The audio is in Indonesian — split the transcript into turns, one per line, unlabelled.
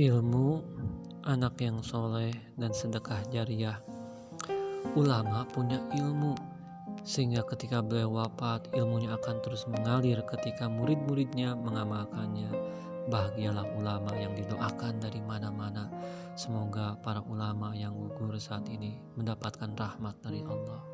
ilmu, anak yang soleh, dan sedekah jariah. Ulama punya ilmu, sehingga ketika beliau wafat, ilmunya akan terus mengalir ketika murid-muridnya mengamalkannya. Bahagialah ulama yang didoakan dari mana-mana. Semoga para ulama yang gugur saat ini mendapatkan rahmat dari Allah.